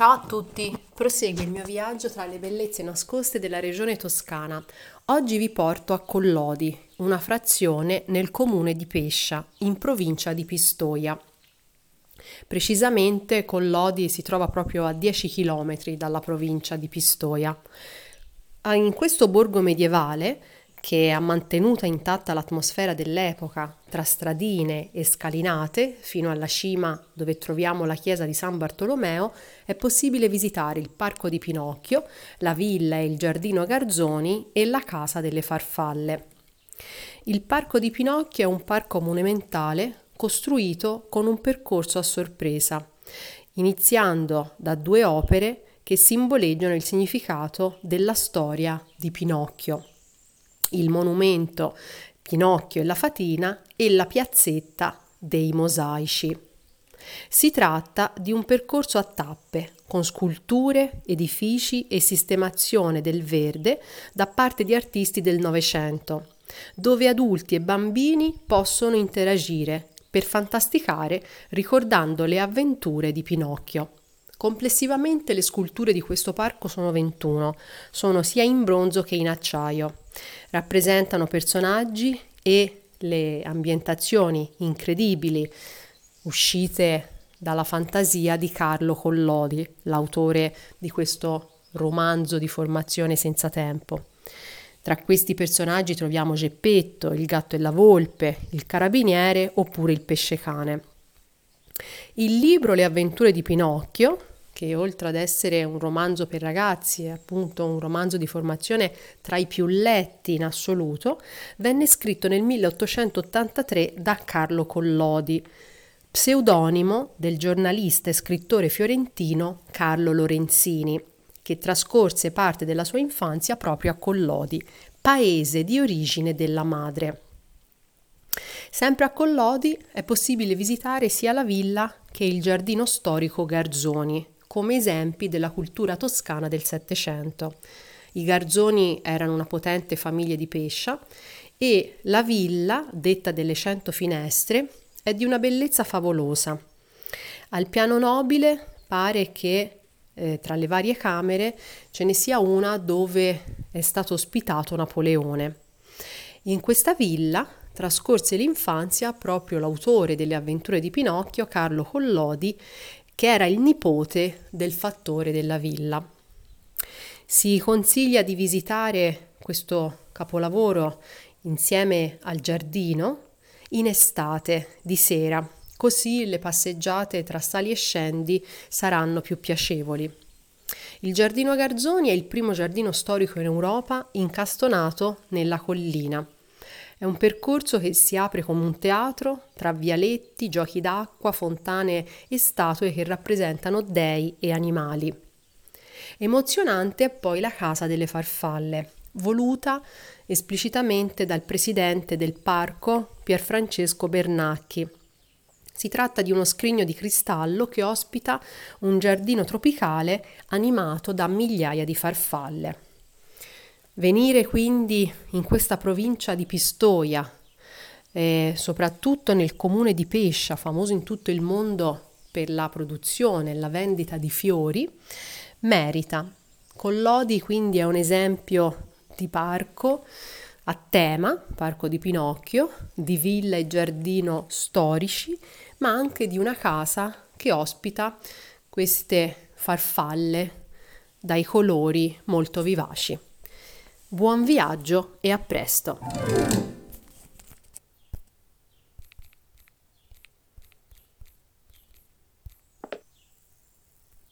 Ciao a tutti, prosegue il mio viaggio tra le bellezze nascoste della regione toscana. Oggi vi porto a Collodi, una frazione nel comune di Pescia, in provincia di Pistoia. Precisamente Collodi si trova proprio a 10 km dalla provincia di Pistoia. Ah, in questo borgo medievale che ha mantenuto intatta l'atmosfera dell'epoca, tra stradine e scalinate, fino alla cima dove troviamo la chiesa di San Bartolomeo, è possibile visitare il Parco di Pinocchio, la villa e il giardino Garzoni e la Casa delle Farfalle. Il Parco di Pinocchio è un parco monumentale costruito con un percorso a sorpresa, iniziando da due opere che simboleggiano il significato della storia di Pinocchio il monumento Pinocchio e la Fatina e la piazzetta dei mosaici. Si tratta di un percorso a tappe, con sculture, edifici e sistemazione del verde da parte di artisti del Novecento, dove adulti e bambini possono interagire per fantasticare ricordando le avventure di Pinocchio. Complessivamente le sculture di questo parco sono 21, sono sia in bronzo che in acciaio. Rappresentano personaggi e le ambientazioni incredibili uscite dalla fantasia di Carlo Collodi, l'autore di questo romanzo di formazione senza tempo. Tra questi personaggi troviamo Geppetto, il gatto e la volpe, il carabiniere oppure il pesce cane. Il libro Le avventure di Pinocchio che oltre ad essere un romanzo per ragazzi, è appunto un romanzo di formazione tra i più letti in assoluto, venne scritto nel 1883 da Carlo Collodi, pseudonimo del giornalista e scrittore fiorentino Carlo Lorenzini, che trascorse parte della sua infanzia proprio a Collodi, paese di origine della madre. Sempre a Collodi è possibile visitare sia la villa che il giardino storico Garzoni, come esempi della cultura toscana del Settecento. I Garzoni erano una potente famiglia di pescia e la villa, detta delle cento finestre, è di una bellezza favolosa. Al piano nobile pare che eh, tra le varie camere ce ne sia una dove è stato ospitato Napoleone. In questa villa trascorse l'infanzia proprio l'autore delle avventure di Pinocchio, Carlo Collodi, che era il nipote del fattore della villa. Si consiglia di visitare questo capolavoro insieme al giardino in estate, di sera, così le passeggiate tra sali e scendi saranno più piacevoli. Il giardino Garzoni è il primo giardino storico in Europa incastonato nella collina. È un percorso che si apre come un teatro tra vialetti, giochi d'acqua, fontane e statue che rappresentano dei e animali. Emozionante è poi la casa delle farfalle, voluta esplicitamente dal presidente del parco Pierfrancesco Bernacchi. Si tratta di uno scrigno di cristallo che ospita un giardino tropicale animato da migliaia di farfalle. Venire quindi in questa provincia di Pistoia, eh, soprattutto nel comune di Pescia, famoso in tutto il mondo per la produzione e la vendita di fiori, merita. Collodi quindi è un esempio di parco a tema, parco di Pinocchio, di villa e giardino storici, ma anche di una casa che ospita queste farfalle dai colori molto vivaci. Buon viaggio e a presto!